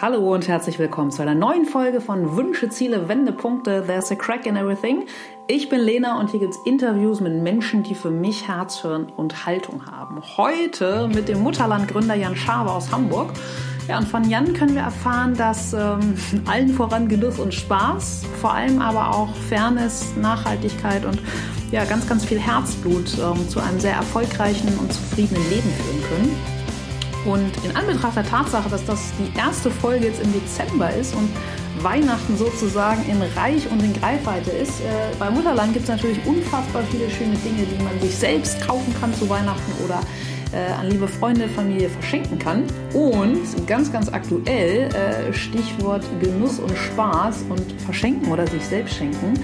Hallo und herzlich willkommen zu einer neuen Folge von Wünsche, Ziele, Wendepunkte. There's a crack in everything. Ich bin Lena und hier gibt es Interviews mit Menschen, die für mich Herz, Hirn und Haltung haben. Heute mit dem Mutterlandgründer Jan Schaber aus Hamburg. Ja, und von Jan können wir erfahren, dass ähm, allen voran Genuss und Spaß, vor allem aber auch Fairness, Nachhaltigkeit und ja, ganz, ganz viel Herzblut ähm, zu einem sehr erfolgreichen und zufriedenen Leben führen können. Und in Anbetracht der Tatsache, dass das die erste Folge jetzt im Dezember ist und Weihnachten sozusagen in Reich und in Greifweite ist, äh, bei Mutterland gibt es natürlich unfassbar viele schöne Dinge, die man sich selbst kaufen kann zu Weihnachten oder äh, an liebe Freunde, Familie verschenken kann. Und ganz, ganz aktuell, äh, Stichwort Genuss und Spaß und verschenken oder sich selbst schenken.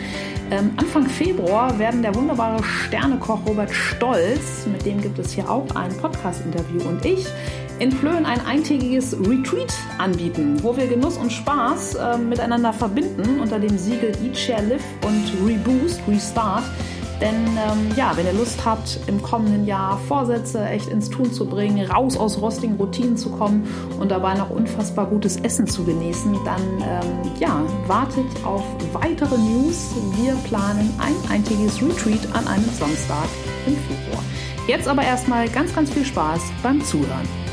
Ähm, Anfang Februar werden der wunderbare Sternekoch Robert Stolz, mit dem gibt es hier auch ein Podcast-Interview und ich, in Flöhen ein eintägiges Retreat anbieten, wo wir Genuss und Spaß äh, miteinander verbinden unter dem Siegel Eat, Share, Live und Reboost, Restart. Denn ähm, ja, wenn ihr Lust habt, im kommenden Jahr Vorsätze echt ins Tun zu bringen, raus aus rostigen Routinen zu kommen und dabei noch unfassbar gutes Essen zu genießen, dann ähm, ja, wartet auf weitere News. Wir planen ein eintägiges Retreat an einem Samstag im Februar. Jetzt aber erstmal ganz, ganz viel Spaß beim Zuhören.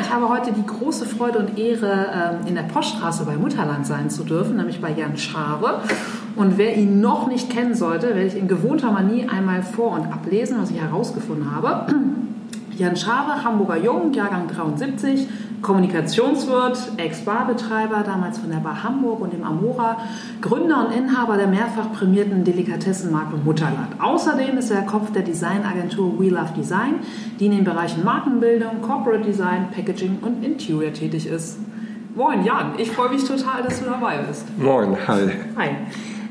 Ich habe heute die große Freude und Ehre, ähm, in der Poststraße bei Mutterland sein zu dürfen, nämlich bei Jan Schare. Und wer ihn noch nicht kennen sollte, werde ich in gewohnter Manie einmal vor- und ablesen, was ich herausgefunden habe. Jan Schabe, Hamburger Jung, Jahrgang 73, Kommunikationswirt, Ex-Barbetreiber, damals von der Bar Hamburg und dem Amora, Gründer und Inhaber der mehrfach prämierten Delikatessenmarke Mutterland. Außerdem ist er Kopf der Designagentur We Love Design, die in den Bereichen Markenbildung, Corporate Design, Packaging und Interior tätig ist. Moin Jan, ich freue mich total, dass du dabei bist. Moin, hi. Hi.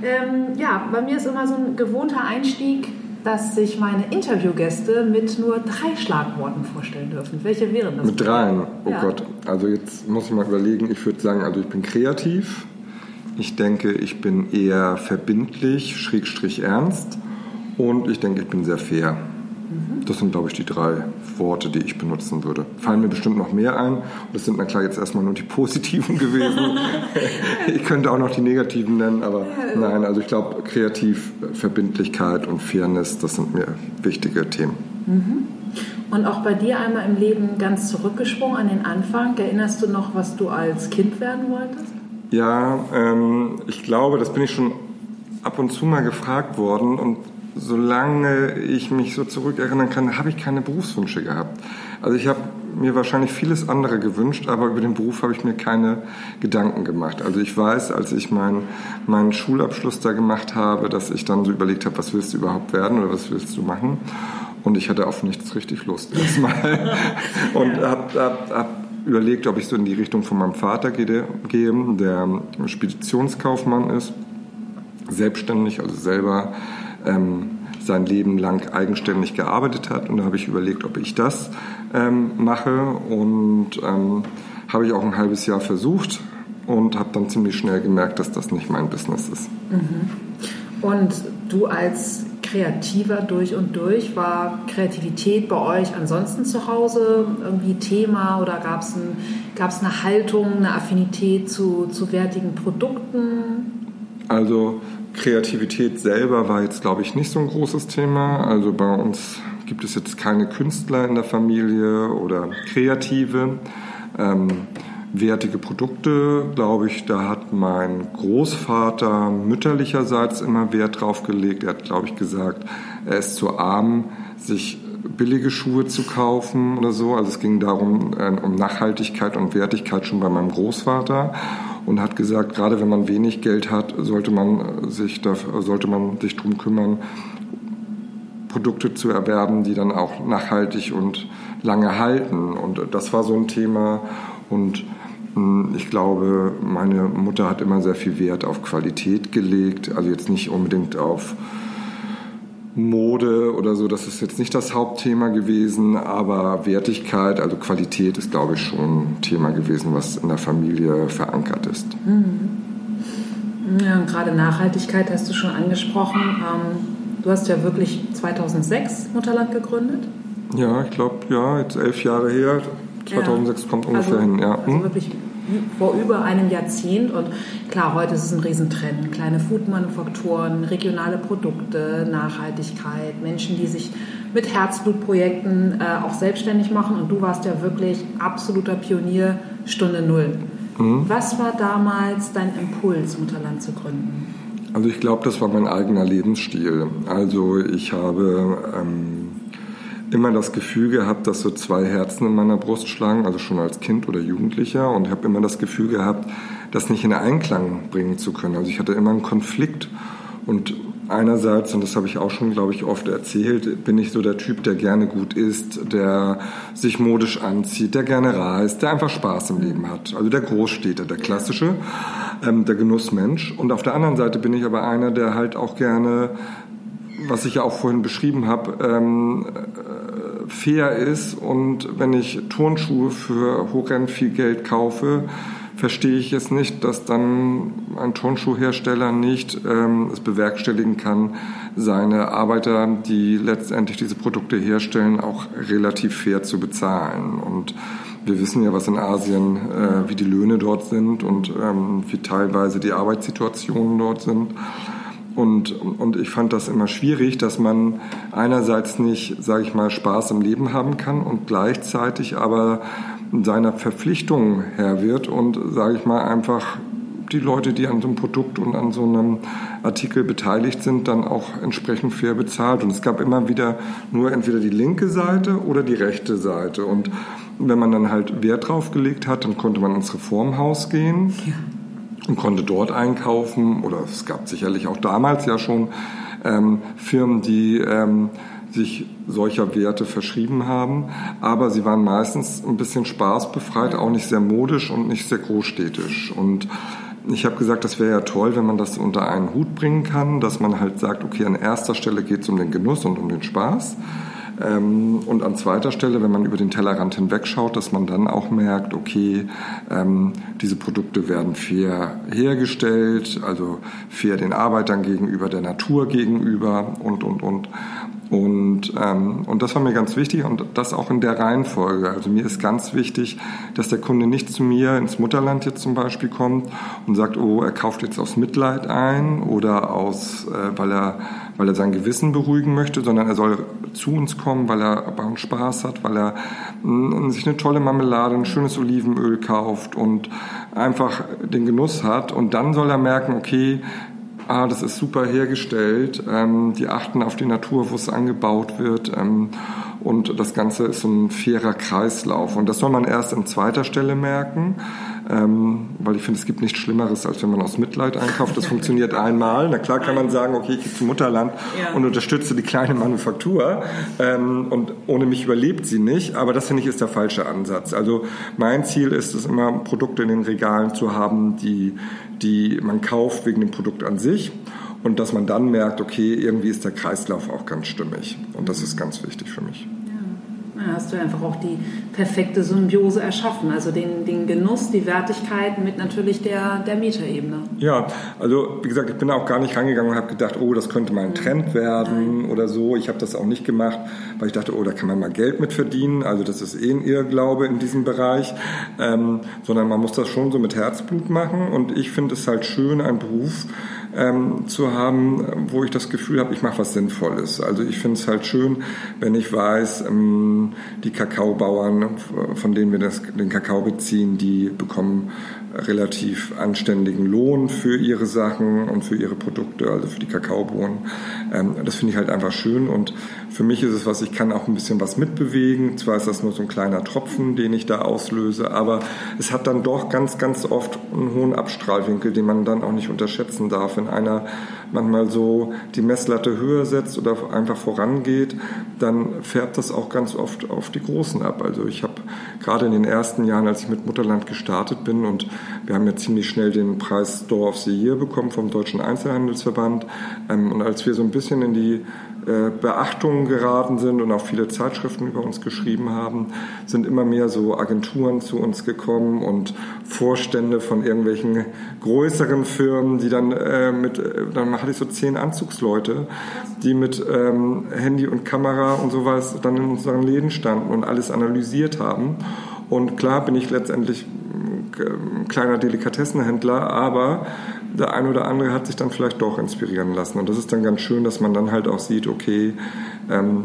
Ähm, ja, bei mir ist immer so ein gewohnter Einstieg, dass sich meine Interviewgäste mit nur drei Schlagworten vorstellen dürfen. Welche wären das? Mit dreien? Oh ja. Gott. Also jetzt muss ich mal überlegen. Ich würde sagen, also ich bin kreativ. Ich denke, ich bin eher verbindlich, schrägstrich ernst. Und ich denke, ich bin sehr fair. Das sind, glaube ich, die drei Worte, die ich benutzen würde. Fallen mir bestimmt noch mehr ein. das sind na klar jetzt erstmal nur die positiven gewesen. ich könnte auch noch die negativen nennen, aber nein, also ich glaube, kreativ, Verbindlichkeit und Fairness, das sind mir wichtige Themen. Mhm. Und auch bei dir einmal im Leben ganz zurückgesprungen an den Anfang. Erinnerst du noch, was du als Kind werden wolltest? Ja, ähm, ich glaube, das bin ich schon ab und zu mal gefragt worden und solange ich mich so zurückerinnern kann, habe ich keine Berufswünsche gehabt. Also ich habe mir wahrscheinlich vieles andere gewünscht, aber über den Beruf habe ich mir keine Gedanken gemacht. Also ich weiß, als ich meinen, meinen Schulabschluss da gemacht habe, dass ich dann so überlegt habe, was willst du überhaupt werden oder was willst du machen? Und ich hatte auf nichts richtig Lust erstmal. Und habe hab, hab überlegt, ob ich so in die Richtung von meinem Vater gehe, der Speditionskaufmann ist, selbstständig, also selber ähm, sein Leben lang eigenständig gearbeitet hat. Und da habe ich überlegt, ob ich das ähm, mache. Und ähm, habe ich auch ein halbes Jahr versucht und habe dann ziemlich schnell gemerkt, dass das nicht mein Business ist. Mhm. Und du als Kreativer durch und durch, war Kreativität bei euch ansonsten zu Hause irgendwie Thema oder gab es ein, eine Haltung, eine Affinität zu, zu wertigen Produkten? Also Kreativität selber war jetzt, glaube ich, nicht so ein großes Thema. Also bei uns gibt es jetzt keine Künstler in der Familie oder Kreative. Ähm, wertige Produkte, glaube ich, da hat mein Großvater mütterlicherseits immer Wert drauf gelegt. Er hat, glaube ich, gesagt, er ist zu arm, sich billige Schuhe zu kaufen oder so. Also es ging darum, äh, um Nachhaltigkeit und Wertigkeit schon bei meinem Großvater und hat gesagt, gerade wenn man wenig Geld hat, sollte man sich, sollte man sich darum kümmern, Produkte zu erwerben, die dann auch nachhaltig und lange halten. Und das war so ein Thema. Und hm, ich glaube, meine Mutter hat immer sehr viel Wert auf Qualität gelegt, also jetzt nicht unbedingt auf Mode oder so, das ist jetzt nicht das Hauptthema gewesen, aber Wertigkeit, also Qualität ist, glaube ich, schon ein Thema gewesen, was in der Familie verankert ist. Mhm. Ja, und gerade Nachhaltigkeit hast du schon angesprochen. Ähm, du hast ja wirklich 2006 Mutterland gegründet. Ja, ich glaube, ja, jetzt elf Jahre her. 2006 ja. kommt ungefähr also, hin, ja. Also hm? wirklich vor über einem Jahrzehnt. Und klar, heute ist es ein Riesentrend. Kleine Foodmanufakturen, regionale Produkte, Nachhaltigkeit, Menschen, die sich mit Herzblutprojekten äh, auch selbstständig machen. Und du warst ja wirklich absoluter Pionier, Stunde Null. Mhm. Was war damals dein Impuls, Mutterland zu gründen? Also ich glaube, das war mein eigener Lebensstil. Also ich habe ähm, immer das Gefühl gehabt, dass so zwei Herzen in meiner Brust schlagen, also schon als Kind oder Jugendlicher. Und ich habe immer das Gefühl gehabt, das nicht in Einklang bringen zu können. Also ich hatte immer einen Konflikt. Und einerseits, und das habe ich auch schon, glaube ich, oft erzählt, bin ich so der Typ, der gerne gut isst, der sich modisch anzieht, der gerne reist, der einfach Spaß im Leben hat. Also der Großstädter, der klassische, ähm, der Genussmensch. Und auf der anderen Seite bin ich aber einer, der halt auch gerne, was ich ja auch vorhin beschrieben habe, ähm, äh, fair ist. Und wenn ich Turnschuhe für horrend viel Geld kaufe, verstehe ich es nicht, dass dann ein Turnschuhhersteller nicht ähm, es bewerkstelligen kann, seine Arbeiter, die letztendlich diese Produkte herstellen, auch relativ fair zu bezahlen. Und wir wissen ja, was in Asien, äh, wie die Löhne dort sind und ähm, wie teilweise die Arbeitssituationen dort sind. Und, und ich fand das immer schwierig, dass man einerseits nicht, sage ich mal, Spaß im Leben haben kann und gleichzeitig aber seiner Verpflichtungen Herr wird und, sage ich mal, einfach die Leute, die an so einem Produkt und an so einem Artikel beteiligt sind, dann auch entsprechend fair bezahlt. Und es gab immer wieder nur entweder die linke Seite oder die rechte Seite. Und wenn man dann halt Wert drauf gelegt hat, dann konnte man ins Reformhaus gehen. Ja und konnte dort einkaufen. Oder es gab sicherlich auch damals ja schon ähm, Firmen, die ähm, sich solcher Werte verschrieben haben. Aber sie waren meistens ein bisschen spaßbefreit, auch nicht sehr modisch und nicht sehr großstädtisch. Und ich habe gesagt, das wäre ja toll, wenn man das unter einen Hut bringen kann, dass man halt sagt, okay, an erster Stelle geht es um den Genuss und um den Spaß. Ähm, und an zweiter Stelle, wenn man über den Tellerrand hinwegschaut, dass man dann auch merkt, okay, ähm, diese Produkte werden fair hergestellt, also fair den Arbeitern gegenüber, der Natur gegenüber und, und, und. Und, ähm, und das war mir ganz wichtig und das auch in der Reihenfolge. Also mir ist ganz wichtig, dass der Kunde nicht zu mir ins Mutterland jetzt zum Beispiel kommt und sagt, oh, er kauft jetzt aus Mitleid ein oder aus, äh, weil er weil er sein Gewissen beruhigen möchte, sondern er soll zu uns kommen, weil er bei uns Spaß hat, weil er mh, sich eine tolle Marmelade, ein schönes Olivenöl kauft und einfach den Genuss hat. Und dann soll er merken, okay, ah, das ist super hergestellt, ähm, die achten auf die Natur, wo es angebaut wird. Ähm, und das Ganze ist so ein fairer Kreislauf. Und das soll man erst an zweiter Stelle merken, ähm, weil ich finde, es gibt nichts Schlimmeres, als wenn man aus Mitleid einkauft. Das funktioniert einmal. Na klar kann man sagen, okay, ich gehe zum Mutterland ja. und unterstütze die kleine Manufaktur. Ähm, und ohne mich überlebt sie nicht. Aber das finde ich ist der falsche Ansatz. Also mein Ziel ist es immer, Produkte in den Regalen zu haben, die die man kauft wegen dem Produkt an sich und dass man dann merkt, okay, irgendwie ist der Kreislauf auch ganz stimmig und das ist ganz wichtig für mich. Ja, hast du einfach auch die perfekte Symbiose erschaffen, also den, den Genuss, die Wertigkeit mit natürlich der, der Metaebene. Ja, also wie gesagt, ich bin auch gar nicht rangegangen und habe gedacht, oh, das könnte mal ein Trend werden Nein. oder so. Ich habe das auch nicht gemacht, weil ich dachte, oh, da kann man mal Geld mit verdienen. Also das ist eh ein Irrglaube in diesem Bereich, ähm, sondern man muss das schon so mit Herzblut machen und ich finde es halt schön, ein Beruf, ähm, zu haben, wo ich das Gefühl habe, ich mache was Sinnvolles. Also ich finde es halt schön, wenn ich weiß, ähm, die Kakaobauern, von denen wir das, den Kakao beziehen, die bekommen relativ anständigen Lohn für ihre Sachen und für ihre Produkte, also für die Kakaobohnen. Ähm, das finde ich halt einfach schön und für mich ist es was, ich kann auch ein bisschen was mitbewegen. Zwar ist das nur so ein kleiner Tropfen, den ich da auslöse, aber es hat dann doch ganz, ganz oft einen hohen Abstrahlwinkel, den man dann auch nicht unterschätzen darf. Wenn einer manchmal so die Messlatte höher setzt oder einfach vorangeht, dann färbt das auch ganz oft auf die Großen ab. Also ich habe gerade in den ersten Jahren, als ich mit Mutterland gestartet bin und Wir haben ja ziemlich schnell den Preis Store of the Year bekommen vom Deutschen Einzelhandelsverband. Ähm, und als wir so ein bisschen in die äh, Beachtung geraten sind und auch viele Zeitschriften über uns geschrieben haben, sind immer mehr so Agenturen zu uns gekommen und Vorstände von irgendwelchen größeren Firmen, die dann äh, mit, äh, dann hatte ich so zehn Anzugsleute, die mit ähm, Handy und Kamera und sowas dann in unseren Läden standen und alles analysiert haben. Und klar bin ich letztendlich ein kleiner Delikatessenhändler, aber der ein oder andere hat sich dann vielleicht doch inspirieren lassen. Und das ist dann ganz schön, dass man dann halt auch sieht, okay, ähm,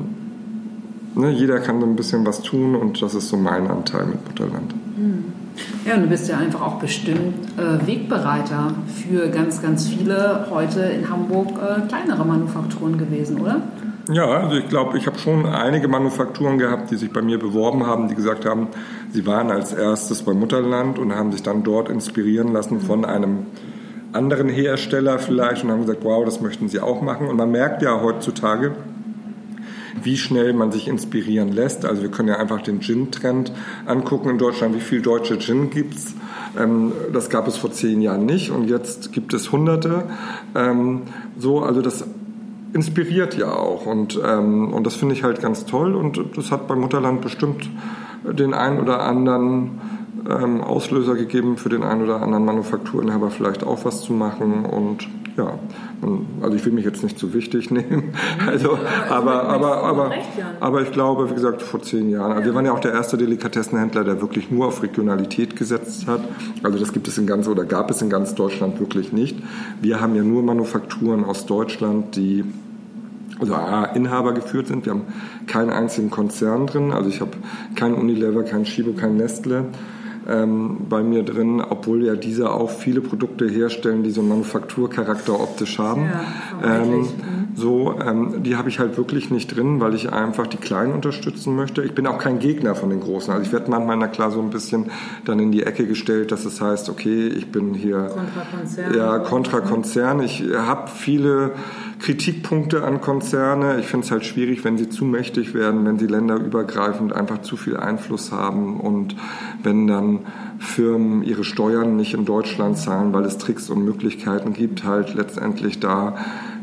ne, jeder kann so ein bisschen was tun und das ist so mein Anteil mit Mutterland. Ja, und du bist ja einfach auch bestimmt äh, Wegbereiter für ganz, ganz viele heute in Hamburg äh, kleinere Manufakturen gewesen, oder? Ja, also ich glaube, ich habe schon einige Manufakturen gehabt, die sich bei mir beworben haben, die gesagt haben, sie waren als erstes beim Mutterland und haben sich dann dort inspirieren lassen von einem anderen Hersteller vielleicht und haben gesagt, wow, das möchten sie auch machen. Und man merkt ja heutzutage, wie schnell man sich inspirieren lässt. Also wir können ja einfach den Gin-Trend angucken in Deutschland. Wie viel deutsche Gin gibt's? Ähm, das gab es vor zehn Jahren nicht und jetzt gibt es Hunderte. Ähm, so, also das inspiriert ja auch. Und, ähm, und das finde ich halt ganz toll. Und das hat beim Mutterland bestimmt den einen oder anderen ähm, Auslöser gegeben für den einen oder anderen Manufakturinhaber vielleicht auch was zu machen. Und ja, also ich will mich jetzt nicht zu wichtig nehmen. Also, aber, aber, aber, aber ich glaube, wie gesagt, vor zehn Jahren. Also wir waren ja auch der erste Delikatessenhändler, der wirklich nur auf Regionalität gesetzt hat. Also das gibt es in ganz oder gab es in ganz Deutschland wirklich nicht. Wir haben ja nur Manufakturen aus Deutschland, die also A, Inhaber geführt sind. Wir haben keinen einzigen Konzern drin. Also ich habe kein Unilever, kein Chibo, kein Nestle ähm, bei mir drin, obwohl ja diese auch viele Produkte herstellen, die so einen Manufakturcharakter optisch haben. Ja, ähm, so, ähm, die habe ich halt wirklich nicht drin, weil ich einfach die Kleinen unterstützen möchte. Ich bin auch kein Gegner von den Großen. Also ich werde manchmal, na klar, so ein bisschen dann in die Ecke gestellt, dass es heißt, okay, ich bin hier Kontrakonzern. Ja, Kontrakonzern. Ich habe viele Kritikpunkte an Konzerne. Ich finde es halt schwierig, wenn sie zu mächtig werden, wenn sie länderübergreifend einfach zu viel Einfluss haben und wenn dann Firmen ihre Steuern nicht in Deutschland zahlen, weil es Tricks und Möglichkeiten gibt, halt letztendlich da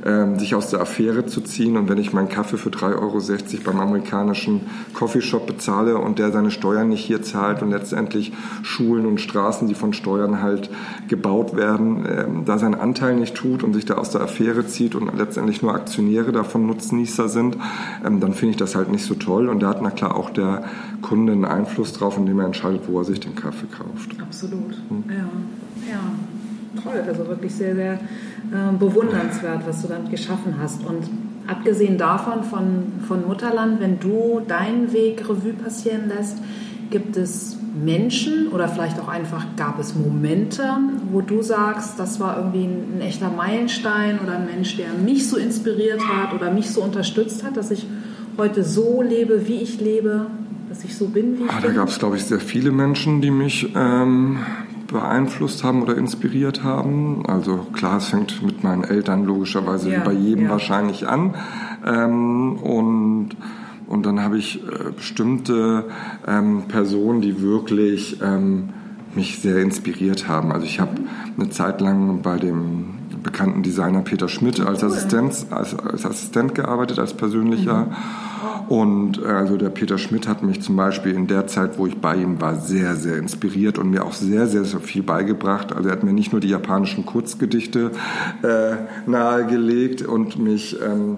ähm, sich aus der Affäre zu ziehen. Und wenn ich meinen Kaffee für 3,60 Euro beim amerikanischen Coffeeshop bezahle und der seine Steuern nicht hier zahlt und letztendlich Schulen und Straßen, die von Steuern halt gebaut werden, ähm, da seinen Anteil nicht tut und sich da aus der Affäre zieht und letztendlich nur Aktionäre davon Nutznießer sind, ähm, dann finde ich das halt nicht so toll. Und da hat na klar auch der Kunde einen Einfluss drauf, indem er entscheidet, wo er sich den Kaffee kauft. Absolut. Hm. Ja, ja. Toll. Also wirklich sehr, sehr äh, bewundernswert, was du dann geschaffen hast. Und abgesehen davon, von, von Mutterland, wenn du deinen Weg Revue passieren lässt, gibt es Menschen oder vielleicht auch einfach gab es Momente, wo du sagst, das war irgendwie ein, ein, echter Meilenstein oder ein Mensch, der mich so inspiriert hat oder mich so unterstützt hat, dass ich heute so lebe, wie ich lebe, dass ich so bin, wie ich bin? Da gab es, glaube ich, sehr viele Menschen, die mich ähm, beeinflusst haben oder inspiriert haben. Also klar, es fängt mit meinen Eltern logischerweise ja, bei jedem ja. wahrscheinlich an. Ähm, und und dann habe ich äh, bestimmte ähm, Personen, die wirklich ähm, mich sehr inspiriert haben. Also ich habe eine Zeit lang bei dem bekannten Designer Peter Schmidt als, Assistent, als, als Assistent gearbeitet, als persönlicher. Mhm. Und äh, also der Peter Schmidt hat mich zum Beispiel in der Zeit, wo ich bei ihm war, sehr, sehr inspiriert und mir auch sehr, sehr, sehr viel beigebracht. Also er hat mir nicht nur die japanischen Kurzgedichte äh, nahegelegt und mich ähm,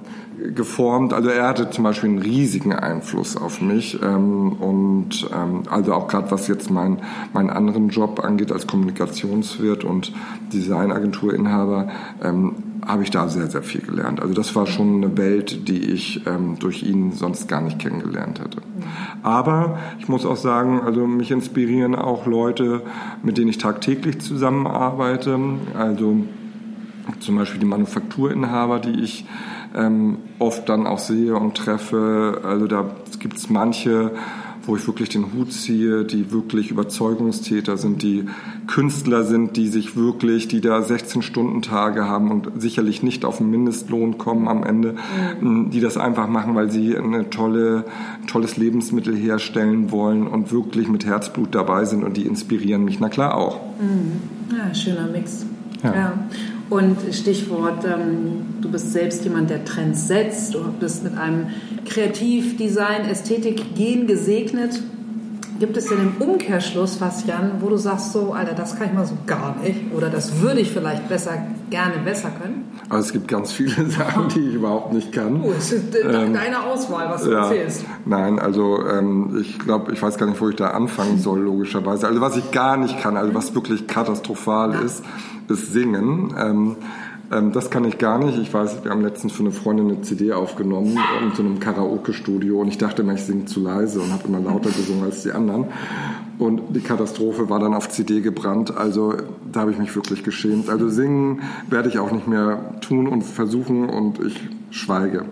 geformt. Also er hatte zum Beispiel einen riesigen Einfluss auf mich ähm, und ähm, also auch gerade was jetzt mein, meinen anderen Job angeht als Kommunikationswirt und Designagenturinhaber, ähm, habe ich da sehr, sehr viel gelernt. Also das war schon eine Welt, die ich ähm, durch ihn sonst gar nicht kennengelernt hätte. Aber ich muss auch sagen, also mich inspirieren auch Leute, mit denen ich tagtäglich zusammenarbeite. Also zum Beispiel die Manufakturinhaber, die ich ähm, oft dann auch sehe und treffe. Also da gibt es manche, wo ich wirklich den Hut ziehe, die wirklich Überzeugungstäter sind, die Künstler sind, die sich wirklich, die da 16-Stunden-Tage haben und sicherlich nicht auf den Mindestlohn kommen am Ende, mhm. die das einfach machen, weil sie ein tolle, tolles Lebensmittel herstellen wollen und wirklich mit Herzblut dabei sind und die inspirieren mich, na klar auch. Mhm. Ja, schöner Mix. ja. ja. Und Stichwort, ähm, du bist selbst jemand, der Trends setzt. Du bist mit einem Kreativ-, Design-, Ästhetik-Gen gesegnet. Gibt es denn im Umkehrschluss was, Jan, wo du sagst, so, Alter, das kann ich mal so gar nicht oder das würde ich vielleicht besser, gerne besser können? Also es gibt ganz viele Sachen, die ich überhaupt nicht kann. Oh, es ist ähm, deine Auswahl, was du ja, erzählst. Nein, also ähm, ich glaube, ich weiß gar nicht, wo ich da anfangen soll, logischerweise. Also was ich gar nicht kann, also was wirklich katastrophal ja. ist, ist Singen. Ähm, ähm, das kann ich gar nicht. Ich weiß, wir haben letztens für eine Freundin eine CD aufgenommen in so einem Karaoke-Studio und ich dachte immer, ich singe zu leise und habe immer lauter gesungen als die anderen. Und die Katastrophe war dann auf CD gebrannt. Also da habe ich mich wirklich geschämt. Also singen werde ich auch nicht mehr tun und versuchen und ich schweige.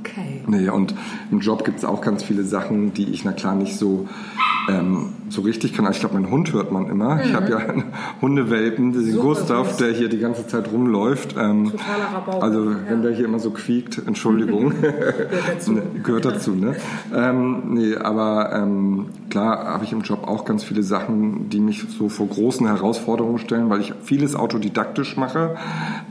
Okay. Nee, und im Job gibt es auch ganz viele Sachen, die ich na klar nicht so ähm, so richtig kann. Ich glaube, mein Hund hört man immer. Mhm. Ich habe ja einen Hundewelpen, den Super Gustav, der hier die ganze Zeit rumläuft. Ähm. Also wenn der hier immer so quiekt, Entschuldigung. gehört dazu. Ne, gehört dazu, ne? Ähm, nee, aber ähm, klar habe ich im Job auch ganz viele Sachen, die mich so vor großen Herausforderungen stellen, weil ich vieles autodidaktisch mache.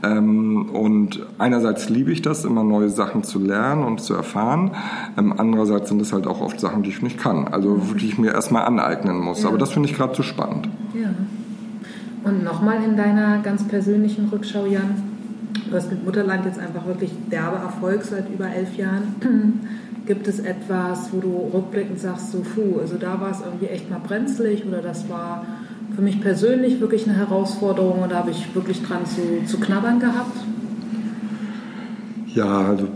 Ähm, und einerseits liebe ich das, immer neue Sachen zu lernen und zu erfahren. Ähm, andererseits sind es halt auch oft Sachen, die ich nicht kann. Also die ich mir erstmal aneignen aneignen muss. Ja. Aber das finde ich gerade so spannend. Ja. Und nochmal in deiner ganz persönlichen Rückschau, Jan, du hast mit Mutterland jetzt einfach wirklich derbe Erfolg seit über elf Jahren. Gibt es etwas, wo du rückblickend sagst, so, puh, also da war es irgendwie echt mal brenzlig oder das war für mich persönlich wirklich eine Herausforderung und da habe ich wirklich dran zu, zu knabbern gehabt? Ja, also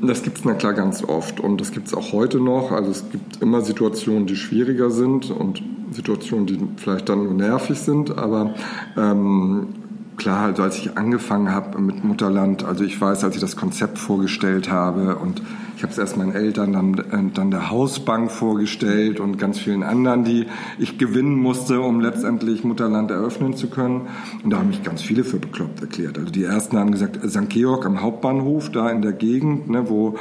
das gibt es na klar ganz oft und das gibt es auch heute noch. Also es gibt immer Situationen, die schwieriger sind und Situationen, die vielleicht dann nur nervig sind, aber ähm, klar, also als ich angefangen habe mit Mutterland, also ich weiß, als ich das Konzept vorgestellt habe und ich habe es erst meinen Eltern, dann, äh, dann der Hausbank vorgestellt und ganz vielen anderen, die ich gewinnen musste, um letztendlich Mutterland eröffnen zu können. Und da haben mich ganz viele für bekloppt erklärt. Also die ersten haben gesagt, St. Georg am Hauptbahnhof, da in der Gegend, ne, wo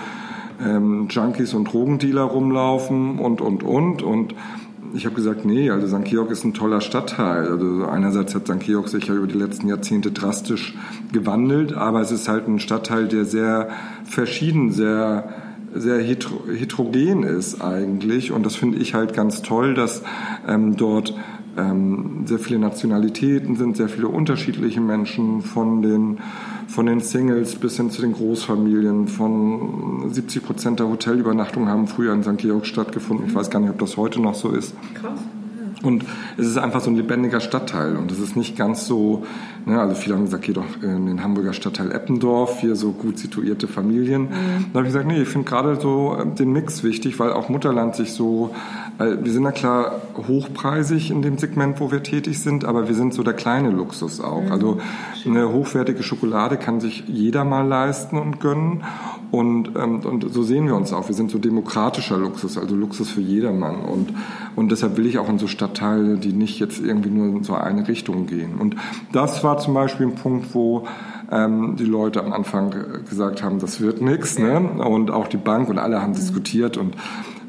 ähm, Junkies und Drogendealer rumlaufen und, und, und. Und ich habe gesagt, nee, also St. Georg ist ein toller Stadtteil. Also einerseits hat St. Georg sich ja über die letzten Jahrzehnte drastisch gewandelt, aber es ist halt ein Stadtteil, der sehr verschieden, sehr sehr heterogen ist eigentlich. Und das finde ich halt ganz toll, dass ähm, dort ähm, sehr viele Nationalitäten sind, sehr viele unterschiedliche Menschen von den von den Singles bis hin zu den Großfamilien. Von 70 Prozent der Hotelübernachtungen haben früher in St. Georg stattgefunden. Ich weiß gar nicht, ob das heute noch so ist. Krass. Und es ist einfach so ein lebendiger Stadtteil und es ist nicht ganz so, ne, also viele haben gesagt, geh doch in den Hamburger Stadtteil Eppendorf, hier so gut situierte Familien. Mhm. Da habe ich gesagt, nee, ich finde gerade so äh, den Mix wichtig, weil auch Mutterland sich so, äh, wir sind ja klar hochpreisig in dem Segment, wo wir tätig sind, aber wir sind so der kleine Luxus auch. Mhm. Also eine hochwertige Schokolade kann sich jeder mal leisten und gönnen und, ähm, und so sehen wir uns auch. Wir sind so demokratischer Luxus, also Luxus für jedermann. Und, und deshalb will ich auch in so Stadtteile, die nicht jetzt irgendwie nur in so eine Richtung gehen. Und das war zum Beispiel ein Punkt, wo ähm, die Leute am Anfang gesagt haben, das wird nichts. Ne? Und auch die Bank und alle haben mhm. diskutiert und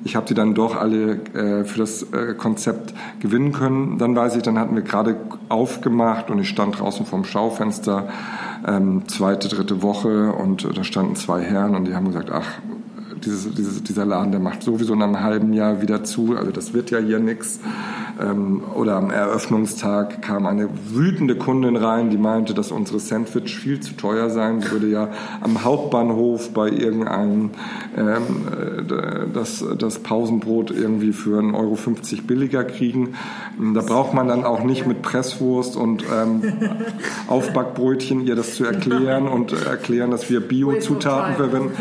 ich habe sie dann doch alle äh, für das äh, Konzept gewinnen können. Dann weiß ich, dann hatten wir gerade aufgemacht und ich stand draußen vorm Schaufenster, ähm, zweite, dritte Woche und äh, da standen zwei Herren und die haben gesagt, ach, dieses, dieses, dieser Laden, der macht sowieso in einem halben Jahr wieder zu, also das wird ja hier nichts. Ähm, oder am Eröffnungstag kam eine wütende Kundin rein, die meinte, dass unsere Sandwich viel zu teuer sein würde, ja am Hauptbahnhof bei irgendeinem ähm, äh, das, das Pausenbrot irgendwie für 1,50 Euro billiger kriegen. Da braucht man dann auch nicht mit Presswurst und ähm, Aufbackbrötchen ihr das zu erklären und erklären, dass wir Bio-Zutaten verwenden.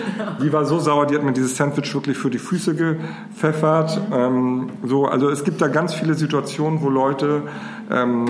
Die war so sauer, die hat mir dieses Sandwich wirklich für die Füße gepfeffert. Ähm, so, also es gibt da ganz viele Situationen, wo Leute ähm,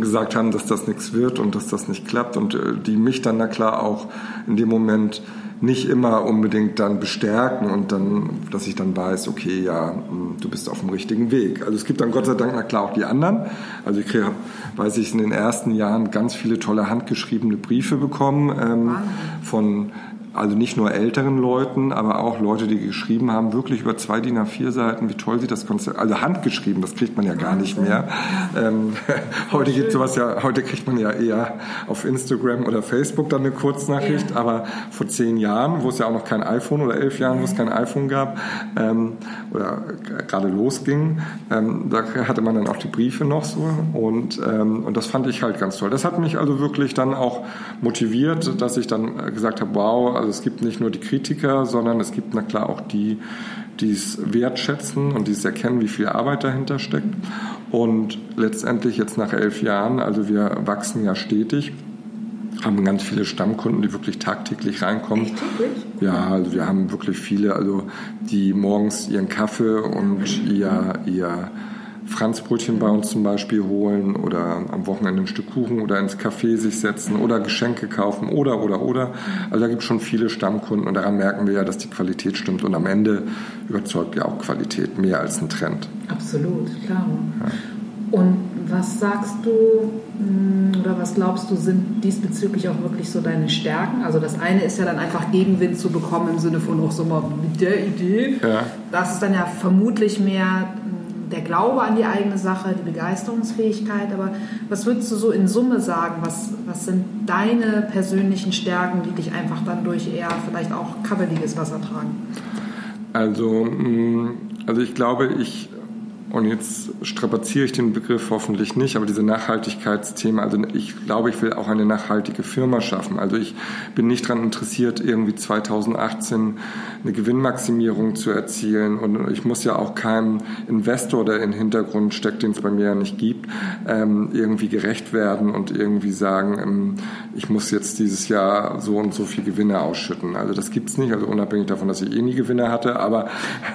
gesagt haben, dass das nichts wird und dass das nicht klappt und äh, die mich dann na klar auch in dem Moment nicht immer unbedingt dann bestärken und dann, dass ich dann weiß, okay, ja, hm, du bist auf dem richtigen Weg. Also es gibt dann Gott sei Dank, na klar, auch die anderen. Also ich kriege, weiß ich, in den ersten Jahren ganz viele tolle handgeschriebene Briefe bekommen ähm, von also nicht nur älteren Leuten, aber auch Leute, die geschrieben haben, wirklich über zwei DIN A4 Seiten, wie toll sie das Konzept, also handgeschrieben, das kriegt man ja gar nicht mehr. Ähm, heute gibt sowas ja, heute kriegt man ja eher auf Instagram oder Facebook dann eine Kurznachricht, ja. aber vor zehn Jahren, wo es ja auch noch kein iPhone oder elf Jahren, wo es kein iPhone gab ähm, oder gerade losging, ähm, da hatte man dann auch die Briefe noch so und, ähm, und das fand ich halt ganz toll. Das hat mich also wirklich dann auch motiviert, dass ich dann gesagt habe, wow, also es gibt nicht nur die Kritiker, sondern es gibt na klar auch die, die es wertschätzen und die es erkennen, wie viel Arbeit dahinter steckt. Und letztendlich jetzt nach elf Jahren, also wir wachsen ja stetig, haben ganz viele Stammkunden, die wirklich tagtäglich reinkommen. Echt, Ja, also wir haben wirklich viele, also die morgens ihren Kaffee und ihr, ihr Franzbrötchen bei uns zum Beispiel holen oder am Wochenende ein Stück Kuchen oder ins Café sich setzen oder Geschenke kaufen oder, oder, oder. Also da gibt es schon viele Stammkunden und daran merken wir ja, dass die Qualität stimmt und am Ende überzeugt ja auch Qualität mehr als ein Trend. Absolut, klar. Ja. Und was sagst du hm, oder was glaubst du, sind diesbezüglich auch wirklich so deine Stärken? Also das eine ist ja dann einfach Gegenwind zu bekommen im Sinne von auch so mal mit der Idee. Ja. Das ist dann ja vermutlich mehr der Glaube an die eigene Sache, die Begeisterungsfähigkeit. Aber was würdest du so in Summe sagen? Was, was sind deine persönlichen Stärken, die dich einfach dann durch eher vielleicht auch kabbeliges Wasser tragen? Also, mm, also ich glaube, ich und jetzt strapaziere ich den Begriff hoffentlich nicht, aber diese Nachhaltigkeitsthemen, also ich glaube, ich will auch eine nachhaltige Firma schaffen. Also ich bin nicht daran interessiert, irgendwie 2018 eine Gewinnmaximierung zu erzielen. Und ich muss ja auch keinem Investor, der im Hintergrund steckt, den es bei mir ja nicht gibt, ähm, irgendwie gerecht werden und irgendwie sagen, ähm, ich muss jetzt dieses Jahr so und so viel Gewinne ausschütten. Also das gibt's nicht, also unabhängig davon, dass ich eh nie Gewinne hatte, aber,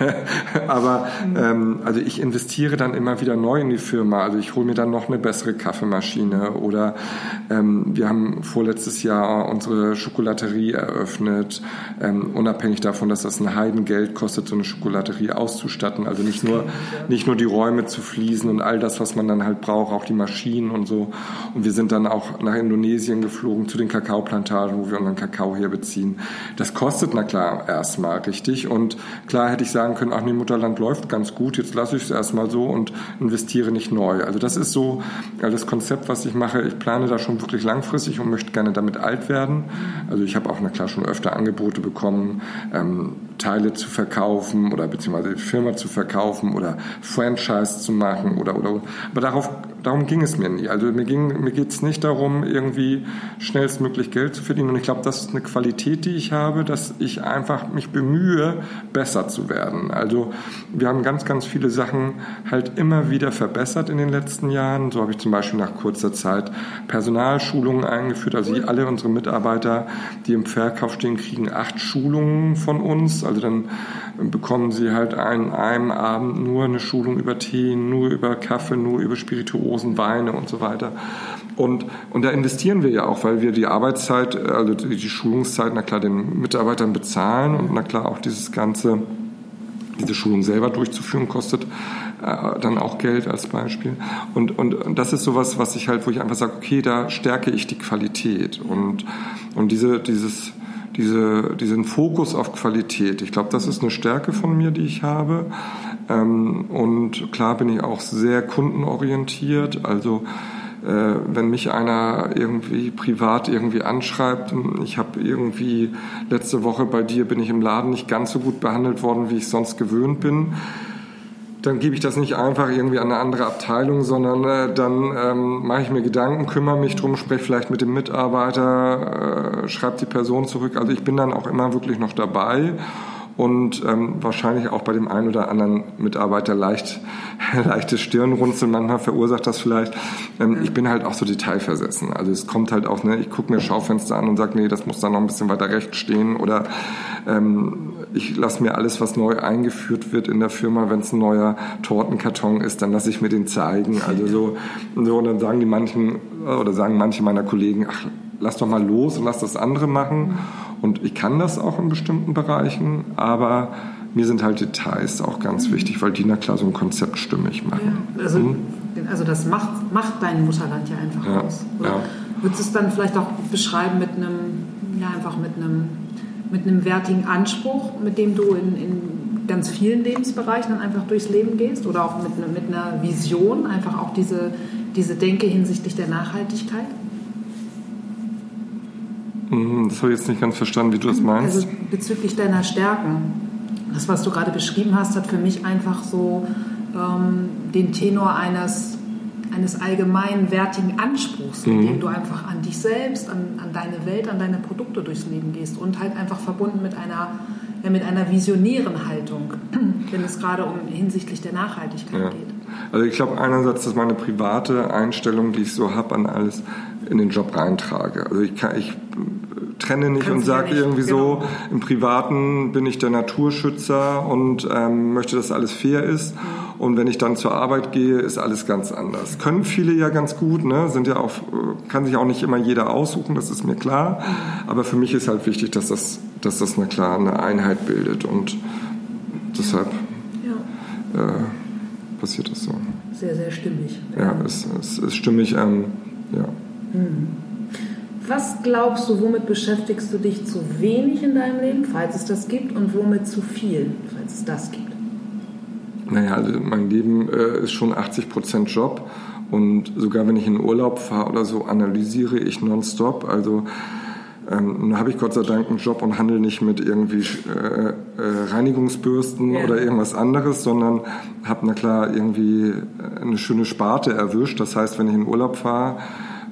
aber ähm, also ich investiere investiere dann immer wieder neu in die Firma. Also ich hole mir dann noch eine bessere Kaffeemaschine oder ähm, wir haben vorletztes Jahr unsere Schokolaterie eröffnet, ähm, unabhängig davon, dass das ein Heidengeld kostet, so eine Schokolaterie auszustatten. Also nicht nur, nicht nur die Räume zu fließen und all das, was man dann halt braucht, auch die Maschinen und so. Und wir sind dann auch nach Indonesien geflogen zu den Kakaoplantagen, wo wir unseren Kakao herbeziehen. Das kostet, na klar, erstmal richtig. Und klar hätte ich sagen können, ach nee, Mutterland läuft ganz gut, jetzt lasse ich es erstmal mal so und investiere nicht neu. Also das ist so das Konzept, was ich mache. Ich plane da schon wirklich langfristig und möchte gerne damit alt werden. Also ich habe auch na klar schon öfter Angebote bekommen, ähm, Teile zu verkaufen oder beziehungsweise die Firma zu verkaufen oder Franchise zu machen oder oder. Aber darauf darum ging es mir nie. Also mir, mir geht es nicht darum, irgendwie schnellstmöglich Geld zu verdienen. Und ich glaube, das ist eine Qualität, die ich habe, dass ich einfach mich bemühe, besser zu werden. Also wir haben ganz, ganz viele Sachen halt immer wieder verbessert in den letzten Jahren. So habe ich zum Beispiel nach kurzer Zeit Personalschulungen eingeführt. Also alle unsere Mitarbeiter, die im Verkauf stehen, kriegen acht Schulungen von uns. Also dann bekommen sie halt an einem Abend nur eine Schulung über Tee, nur über Kaffee, nur über Spirituosen, Weine und so weiter. Und, und da investieren wir ja auch, weil wir die Arbeitszeit, also die Schulungszeit, na klar, den Mitarbeitern bezahlen und na klar auch dieses ganze, diese Schulung selber durchzuführen, kostet äh, dann auch Geld als Beispiel. Und, und, und das ist sowas, was ich halt, wo ich einfach sage, okay, da stärke ich die Qualität. Und, und diese, dieses, diese, diesen Fokus auf Qualität. Ich glaube, das ist eine Stärke von mir, die ich habe. Ähm, und klar bin ich auch sehr kundenorientiert. Also äh, wenn mich einer irgendwie privat irgendwie anschreibt, ich habe irgendwie letzte Woche bei dir bin ich im Laden nicht ganz so gut behandelt worden, wie ich sonst gewöhnt bin dann gebe ich das nicht einfach irgendwie an eine andere Abteilung, sondern äh, dann ähm, mache ich mir Gedanken, kümmere mich drum, spreche vielleicht mit dem Mitarbeiter, äh, schreibe die Person zurück. Also ich bin dann auch immer wirklich noch dabei und ähm, wahrscheinlich auch bei dem einen oder anderen Mitarbeiter leicht leichtes Stirnrunzeln manchmal verursacht das vielleicht. Ähm, ich bin halt auch so detailversessen. Also es kommt halt auch, ne, ich gucke mir Schaufenster an und sage, nee, das muss da noch ein bisschen weiter rechts stehen oder ähm, ich lasse mir alles, was neu eingeführt wird in der Firma, wenn es ein neuer Tortenkarton ist, dann lasse ich mir den zeigen. Also so, so und dann sagen die manchen oder sagen manche meiner Kollegen, ach, lass doch mal los und lass das andere machen. Und ich kann das auch in bestimmten Bereichen, aber mir sind halt Details auch ganz mhm. wichtig, weil die na klar so ein Konzept stimmig machen. Ja, also, mhm. also das macht, macht dein Mutterland ja einfach ja, aus. Ja. Würdest du es dann vielleicht auch beschreiben mit einem, ja einfach mit einem, mit einem wertigen Anspruch, mit dem du in, in ganz vielen Lebensbereichen dann einfach durchs Leben gehst oder auch mit, mit einer Vision, einfach auch diese, diese Denke hinsichtlich der Nachhaltigkeit? Mhm, das habe ich jetzt nicht ganz verstanden, wie du das meinst. Also bezüglich deiner Stärken. Das, was du gerade beschrieben hast, hat für mich einfach so ähm, den Tenor eines, eines allgemein wertigen Anspruchs, mhm. dem du einfach an dich selbst, an, an deine Welt, an deine Produkte durchs Leben gehst und halt einfach verbunden mit einer ja, mit einer visionären Haltung, wenn es gerade um hinsichtlich der Nachhaltigkeit ja. geht. Also ich glaube einerseits, dass meine private Einstellung, die ich so habe an alles, in den Job reintrage. Also ich, kann, ich trenne nicht Kannst und sage ja irgendwie genau. so, im Privaten bin ich der Naturschützer und ähm, möchte, dass alles fair ist. Mhm. Und wenn ich dann zur Arbeit gehe, ist alles ganz anders. Können viele ja ganz gut, ne? Sind ja auch, kann sich auch nicht immer jeder aussuchen, das ist mir klar. Mhm. Aber für mich ist halt wichtig, dass das, dass das eine klare Einheit bildet. Und deshalb ja. äh, passiert das so. Sehr, sehr stimmig. Ja, es, es ist stimmig. Ähm, ja. Mhm. Was glaubst du, womit beschäftigst du dich zu wenig in deinem Leben, falls es das gibt, und womit zu viel, falls es das gibt? Naja, also mein Leben äh, ist schon 80 Prozent Job und sogar wenn ich in Urlaub fahre oder so, analysiere ich nonstop. Also ähm, nun habe ich Gott sei Dank einen Job und handle nicht mit irgendwie äh, äh, Reinigungsbürsten ja. oder irgendwas anderes, sondern habe na klar irgendwie eine schöne Sparte erwischt. Das heißt, wenn ich in Urlaub fahre,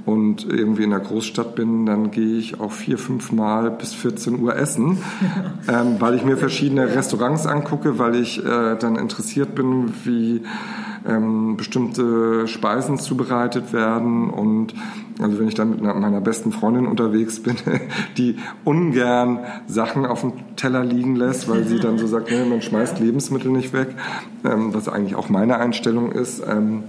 und irgendwie in der Großstadt bin, dann gehe ich auch vier, fünf Mal bis 14 Uhr essen, ähm, weil ich mir verschiedene Restaurants angucke, weil ich äh, dann interessiert bin, wie ähm, bestimmte Speisen zubereitet werden und also wenn ich dann mit meiner besten Freundin unterwegs bin, die ungern Sachen auf dem Teller liegen lässt, weil sie dann so sagt, nee, man schmeißt Lebensmittel nicht weg, ähm, was eigentlich auch meine Einstellung ist. Ähm,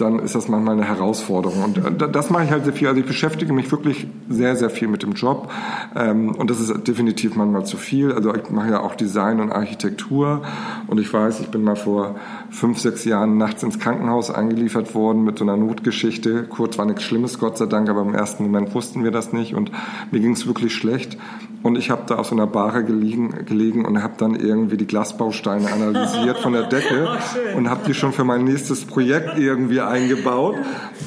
dann ist das manchmal eine Herausforderung. Und äh, das mache ich halt sehr viel. Also ich beschäftige mich wirklich sehr, sehr viel mit dem Job. Ähm, und das ist definitiv manchmal zu viel. Also ich mache ja auch Design und Architektur. Und ich weiß, ich bin mal vor fünf, sechs Jahren nachts ins Krankenhaus eingeliefert worden mit so einer Notgeschichte. Kurz war nichts Schlimmes, Gott sei Dank, aber im ersten Moment wussten wir das nicht. Und mir ging es wirklich schlecht. Und ich habe da auf so einer Bahre gelegen, gelegen und habe dann irgendwie die Glasbausteine analysiert von der Decke oh, und habe die schon für mein nächstes Projekt irgendwie eingebaut.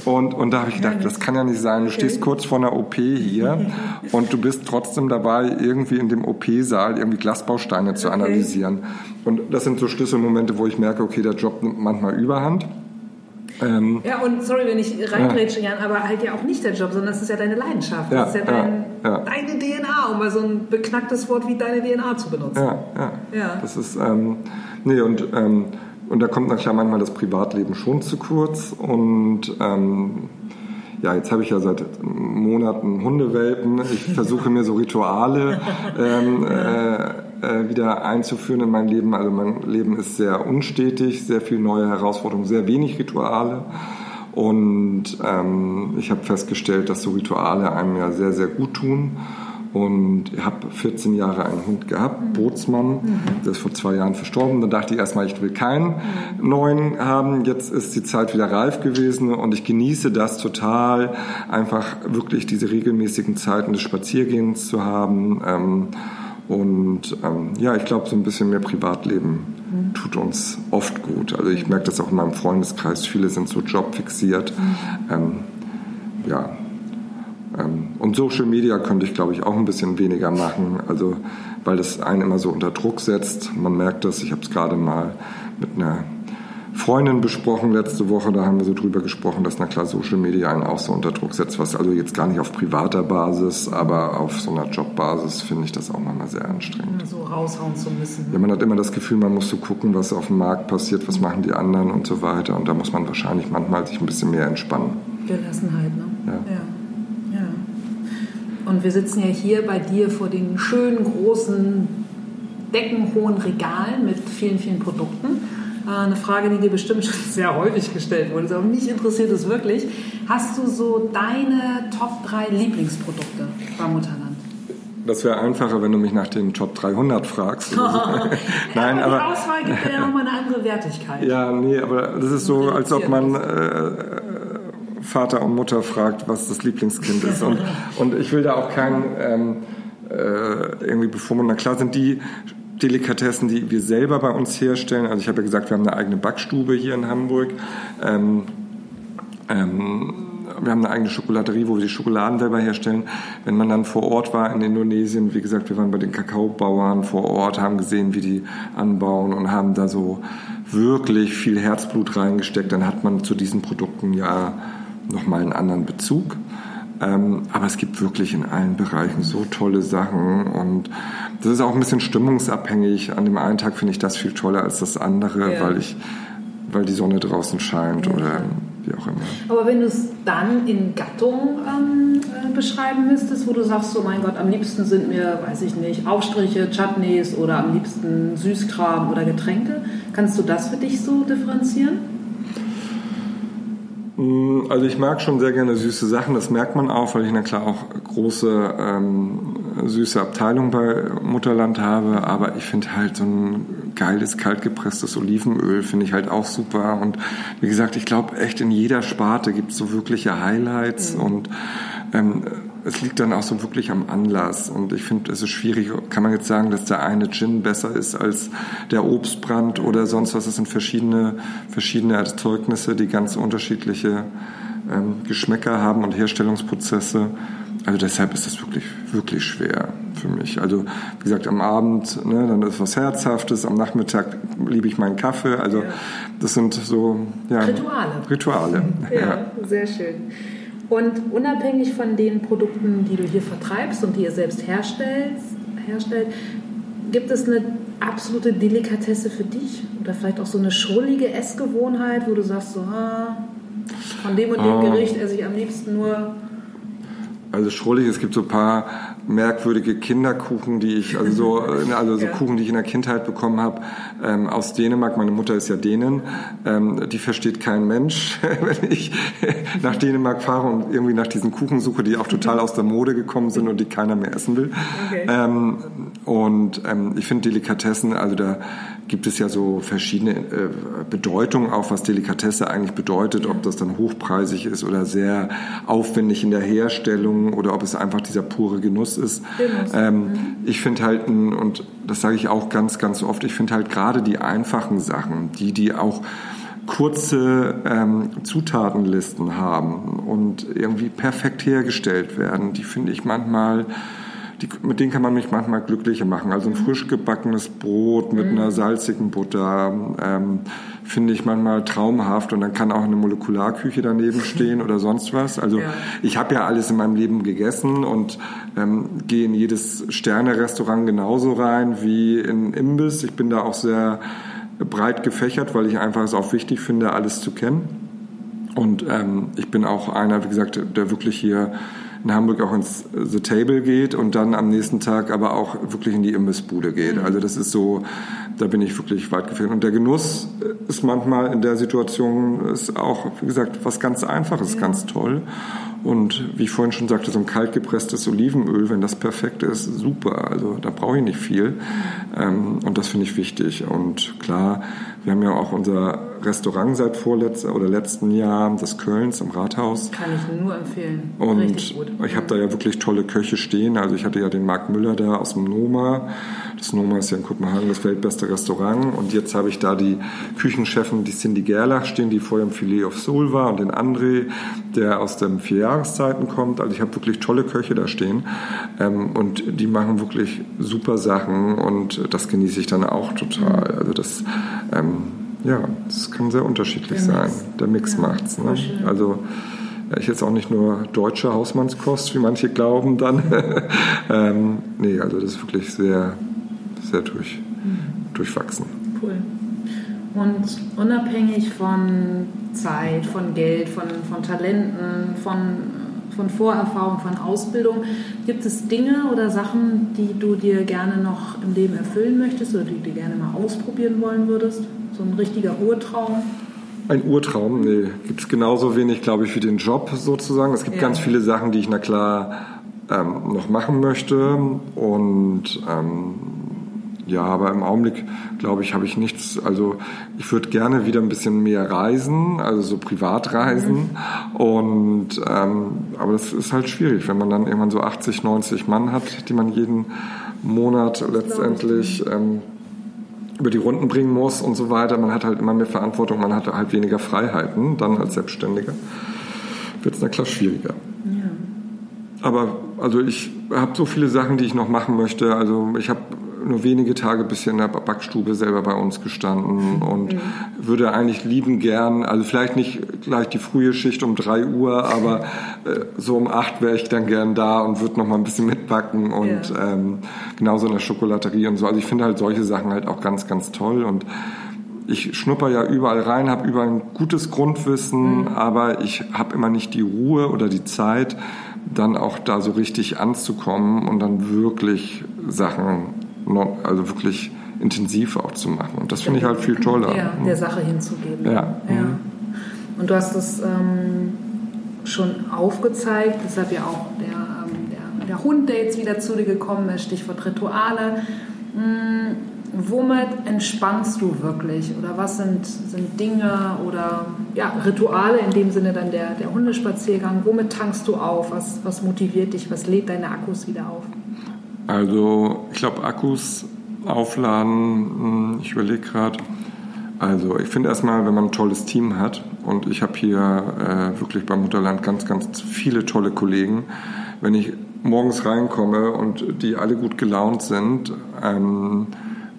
Und, und da habe ich gedacht, das kann ja nicht sein. Du stehst kurz vor einer OP hier und du bist trotzdem dabei, irgendwie in dem OP-Saal irgendwie Glasbausteine zu analysieren. Und das sind so Schlüsselmomente, wo ich merke, okay, der Job nimmt manchmal Überhand. Ähm, ja, und sorry, wenn ich reingrätsche, ja. Jan, aber halt ja auch nicht der Job, sondern es ist ja deine Leidenschaft. Ja, das ist ja, dein, ja, deine DNA, um mal so ein beknacktes Wort wie deine DNA zu benutzen. Ja, ja. ja. Das ist, ähm, nee, und, ähm, und da kommt natürlich manchmal das Privatleben schon zu kurz und ähm, ja, jetzt habe ich ja seit Monaten Hundewelpen. Ich versuche mir so Rituale ähm, äh, äh, wieder einzuführen in mein Leben. Also mein Leben ist sehr unstetig, sehr viele neue Herausforderungen, sehr wenig Rituale. Und ähm, ich habe festgestellt, dass so Rituale einem ja sehr, sehr gut tun. Und ich habe 14 Jahre einen Hund gehabt, mhm. Bootsmann, mhm. der ist vor zwei Jahren verstorben. Dann dachte ich erstmal, ich will keinen mhm. neuen haben. Jetzt ist die Zeit wieder reif gewesen und ich genieße das total, einfach wirklich diese regelmäßigen Zeiten des Spaziergehens zu haben. Ähm, und ähm, ja, ich glaube, so ein bisschen mehr Privatleben mhm. tut uns oft gut. Also ich merke das auch in meinem Freundeskreis. Viele sind so jobfixiert. Mhm. Ähm, ja, und Social Media könnte ich, glaube ich, auch ein bisschen weniger machen, also weil das einen immer so unter Druck setzt. Man merkt das, ich habe es gerade mal mit einer Freundin besprochen letzte Woche, da haben wir so drüber gesprochen, dass na klar Social Media einen auch so unter Druck setzt, was also jetzt gar nicht auf privater Basis, aber auf so einer Jobbasis finde ich das auch manchmal sehr anstrengend. So raushauen zu müssen. Ja, man hat immer das Gefühl, man muss so gucken, was auf dem Markt passiert, was machen die anderen und so weiter und da muss man wahrscheinlich manchmal sich ein bisschen mehr entspannen. Gelassenheit, ne? ja. ja. Und wir sitzen ja hier bei dir vor den schönen, großen, deckenhohen Regalen mit vielen, vielen Produkten. Äh, eine Frage, die dir bestimmt schon sehr häufig gestellt wurde, aber mich interessiert es wirklich. Hast du so deine Top 3 Lieblingsprodukte beim Mutterland? Das wäre einfacher, wenn du mich nach dem Top 300 fragst. Nein, aber, aber die Auswahl gibt ja nochmal eine andere Wertigkeit. Ja, nee, aber das ist so, als ob man äh, Vater und Mutter fragt, was das Lieblingskind ist. Und, und ich will da auch keinen ähm, äh, irgendwie bevormunden. Klar sind die Delikatessen, die wir selber bei uns herstellen. Also ich habe ja gesagt, wir haben eine eigene Backstube hier in Hamburg. Ähm, ähm, wir haben eine eigene Schokolaterie, wo wir die Schokoladen selber herstellen. Wenn man dann vor Ort war in Indonesien, wie gesagt, wir waren bei den Kakaobauern vor Ort, haben gesehen, wie die anbauen und haben da so wirklich viel Herzblut reingesteckt, dann hat man zu diesen Produkten ja nochmal einen anderen Bezug. Ähm, aber es gibt wirklich in allen Bereichen so tolle Sachen und das ist auch ein bisschen stimmungsabhängig. An dem einen Tag finde ich das viel toller als das andere, ja. weil ich, weil die Sonne draußen scheint ja. oder wie auch immer. Aber wenn du es dann in Gattung ähm, äh, beschreiben müsstest, wo du sagst, so mein Gott, am liebsten sind mir, weiß ich nicht, Aufstriche, Chutneys oder am liebsten Süßkram oder Getränke, kannst du das für dich so differenzieren? Mm, also ich mag schon sehr gerne süße Sachen, das merkt man auch, weil ich na klar auch große ähm, süße Abteilung bei Mutterland habe, aber ich finde halt so ein geiles kaltgepresstes Olivenöl finde ich halt auch super und wie gesagt, ich glaube echt in jeder Sparte gibt es so wirkliche Highlights mhm. und ähm, es liegt dann auch so wirklich am Anlass. Und ich finde, es ist schwierig, kann man jetzt sagen, dass der eine Gin besser ist als der Obstbrand oder sonst was. Es sind verschiedene, verschiedene Erzeugnisse, die ganz unterschiedliche ähm, Geschmäcker haben und Herstellungsprozesse. Also deshalb ist das wirklich, wirklich schwer für mich. Also wie gesagt, am Abend, ne, dann ist was Herzhaftes, am Nachmittag liebe ich meinen Kaffee. Also das sind so ja, Rituale. Rituale. Ja, ja, sehr schön. Und unabhängig von den Produkten, die du hier vertreibst und die ihr selbst herstellst, herstellt, gibt es eine absolute Delikatesse für dich? Oder vielleicht auch so eine schrullige Essgewohnheit, wo du sagst, so, ah, von dem und dem oh. Gericht esse ich am liebsten nur also schrullig, es gibt so ein paar merkwürdige Kinderkuchen, die ich, also so, äh, also so ja. Kuchen, die ich in der Kindheit bekommen habe, ähm, aus Dänemark. Meine Mutter ist ja Dänen. Ähm, die versteht kein Mensch, wenn ich nach Dänemark fahre und irgendwie nach diesen Kuchen suche, die auch total aus der Mode gekommen sind und die keiner mehr essen will. Okay. Ähm, und ähm, ich finde Delikatessen, also da gibt es ja so verschiedene äh, Bedeutungen auch, was Delikatesse eigentlich bedeutet, ob das dann hochpreisig ist oder sehr aufwendig in der Herstellung oder ob es einfach dieser pure Genuss ist. Ähm, mhm. Ich finde halt, und das sage ich auch ganz, ganz oft, ich finde halt gerade die einfachen Sachen, die, die auch kurze ähm, Zutatenlisten haben und irgendwie perfekt hergestellt werden, die finde ich manchmal die, mit denen kann man mich manchmal glücklicher machen. Also ein mhm. frisch gebackenes Brot mit mhm. einer salzigen Butter ähm, finde ich manchmal traumhaft und dann kann auch eine Molekularküche daneben stehen oder sonst was. Also ja. ich habe ja alles in meinem Leben gegessen und ähm, gehe in jedes Sterne-Restaurant genauso rein wie in Imbiss. Ich bin da auch sehr breit gefächert, weil ich einfach es auch wichtig finde, alles zu kennen. Und ähm, ich bin auch einer, wie gesagt, der wirklich hier in Hamburg auch ins The Table geht und dann am nächsten Tag aber auch wirklich in die Imbissbude geht. Mhm. Also das ist so, da bin ich wirklich weit gefehlt. Und der Genuss ist manchmal in der Situation ist auch, wie gesagt, was ganz Einfaches, ganz toll. Und wie ich vorhin schon sagte, so ein kaltgepresstes Olivenöl, wenn das perfekt ist, super. Also da brauche ich nicht viel. Ähm, und das finde ich wichtig. Und klar, wir haben ja auch unser Restaurant seit vorletzten oder letzten Jahr, das Kölns am Rathaus. Kann ich nur empfehlen. Und Richtig gut. ich habe da ja wirklich tolle Köche stehen. Also ich hatte ja den Marc Müller da aus dem Noma. Das Noma ist ja in Kopenhagen das weltbeste Restaurant. Und jetzt habe ich da die Küchenchefin, die Cindy Gerlach stehen, die vorher im Filet of Soul war und den André, der aus den vier Jahreszeiten kommt. Also ich habe wirklich tolle Köche da stehen. Ähm, und die machen wirklich super Sachen und das genieße ich dann auch total. Also das ähm, ja, das kann sehr unterschiedlich Der sein. Der Mix ja, macht's. Ne? Also ich jetzt auch nicht nur deutsche Hausmannskost, wie manche glauben dann. ähm, nee, also das ist wirklich sehr, sehr durch, mhm. durchwachsen. Cool. Und unabhängig von Zeit, von Geld, von, von Talenten, von, von Vorerfahrung, von Ausbildung, gibt es Dinge oder Sachen, die du dir gerne noch im Leben erfüllen möchtest oder die du gerne mal ausprobieren wollen würdest? So ein richtiger Urtraum? Ein Urtraum, nee, gibt es genauso wenig, glaube ich, wie den Job sozusagen. Es gibt ja. ganz viele Sachen, die ich na klar ähm, noch machen möchte. Und ähm, ja, aber im Augenblick, glaube ich, habe ich nichts. Also ich würde gerne wieder ein bisschen mehr reisen, also so Privatreisen. Mhm. Und ähm, aber das ist halt schwierig, wenn man dann irgendwann so 80, 90 Mann hat, die man jeden Monat letztendlich ähm, über die Runden bringen muss und so weiter. Man hat halt immer mehr Verantwortung, man hat halt weniger Freiheiten dann als Selbstständiger. Wird es na klar schwieriger. Ja. Aber also ich habe so viele Sachen, die ich noch machen möchte. Also ich habe nur wenige Tage bisher in der Backstube selber bei uns gestanden und mhm. würde eigentlich lieben gern, also vielleicht nicht gleich die frühe Schicht um drei Uhr, aber äh, so um acht wäre ich dann gern da und würde noch mal ein bisschen mitbacken und ja. ähm, genauso in der Schokolaterie und so. Also ich finde halt solche Sachen halt auch ganz, ganz toll und ich schnupper ja überall rein, habe überall ein gutes Grundwissen, mhm. aber ich habe immer nicht die Ruhe oder die Zeit, dann auch da so richtig anzukommen und dann wirklich Sachen also wirklich intensiv auch zu machen. Und das finde ich halt viel toller. Ja, der Sache hinzugeben. Ja. ja. Und du hast es ähm, schon aufgezeigt, deshalb ja auch der, ähm, der, der, Hund, der jetzt wieder zu dir gekommen ist, Stichwort Rituale. Hm, womit entspannst du wirklich? Oder was sind, sind Dinge oder ja, Rituale, in dem Sinne dann der, der Hundespaziergang? Womit tankst du auf? Was, was motiviert dich? Was lädt deine Akkus wieder auf? Also ich glaube, Akkus aufladen, hm, ich überlege gerade. Also ich finde erstmal, wenn man ein tolles Team hat und ich habe hier äh, wirklich beim Mutterland ganz, ganz viele tolle Kollegen, wenn ich morgens reinkomme und die alle gut gelaunt sind, ähm,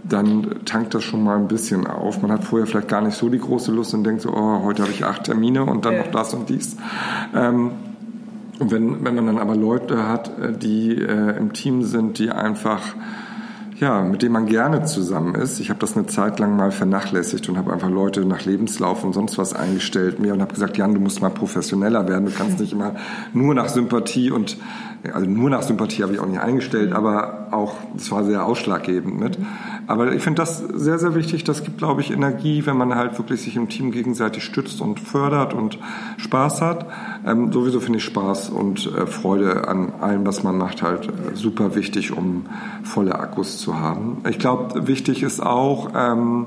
dann tankt das schon mal ein bisschen auf. Man hat vorher vielleicht gar nicht so die große Lust und denkt so, oh, heute habe ich acht Termine und dann noch das und dies. Ähm, wenn, wenn man dann aber Leute hat, äh, die äh, im Team sind, die einfach ja, mit denen man gerne zusammen ist. Ich habe das eine Zeit lang mal vernachlässigt und habe einfach Leute nach Lebenslauf und sonst was eingestellt mir und habe gesagt, Jan, du musst mal professioneller werden. Du kannst nicht immer nur nach Sympathie und also nur nach Sympathie habe ich auch nicht eingestellt, aber auch, das war sehr ausschlaggebend mit. Aber ich finde das sehr, sehr wichtig. Das gibt, glaube ich, Energie, wenn man halt wirklich sich im Team gegenseitig stützt und fördert und Spaß hat. Ähm, sowieso finde ich Spaß und äh, Freude an allem, was man macht, halt äh, super wichtig, um volle Akkus zu haben. Ich glaube, wichtig ist auch, ähm,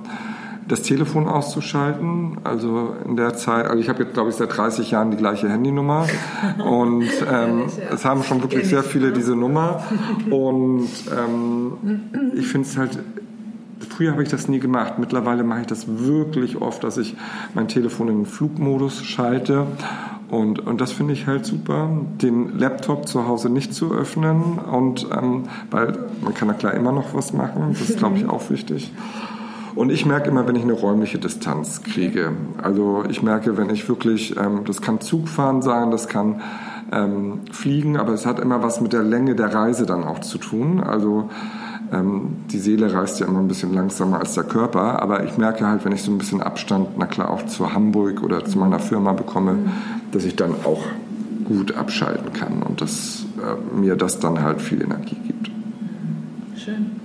das Telefon auszuschalten. Also in der Zeit, also ich habe jetzt glaube ich seit 30 Jahren die gleiche Handynummer und ähm, es haben schon wirklich sehr viele diese Nummer und ähm, ich finde es halt Früher habe ich das nie gemacht. Mittlerweile mache ich das wirklich oft, dass ich mein Telefon in den Flugmodus schalte. Und, und das finde ich halt super, den Laptop zu Hause nicht zu öffnen. Und ähm, weil man kann da klar immer noch was machen. Das ist, glaube ich, auch wichtig. Und ich merke immer, wenn ich eine räumliche Distanz kriege. Also ich merke, wenn ich wirklich, ähm, das kann Zugfahren sein, das kann ähm, Fliegen, aber es hat immer was mit der Länge der Reise dann auch zu tun. Also ähm, die Seele reist ja immer ein bisschen langsamer als der Körper, aber ich merke halt, wenn ich so ein bisschen Abstand, na klar, auch zu Hamburg oder zu meiner Firma bekomme, mhm. dass ich dann auch gut abschalten kann und dass äh, mir das dann halt viel Energie gibt. Schön.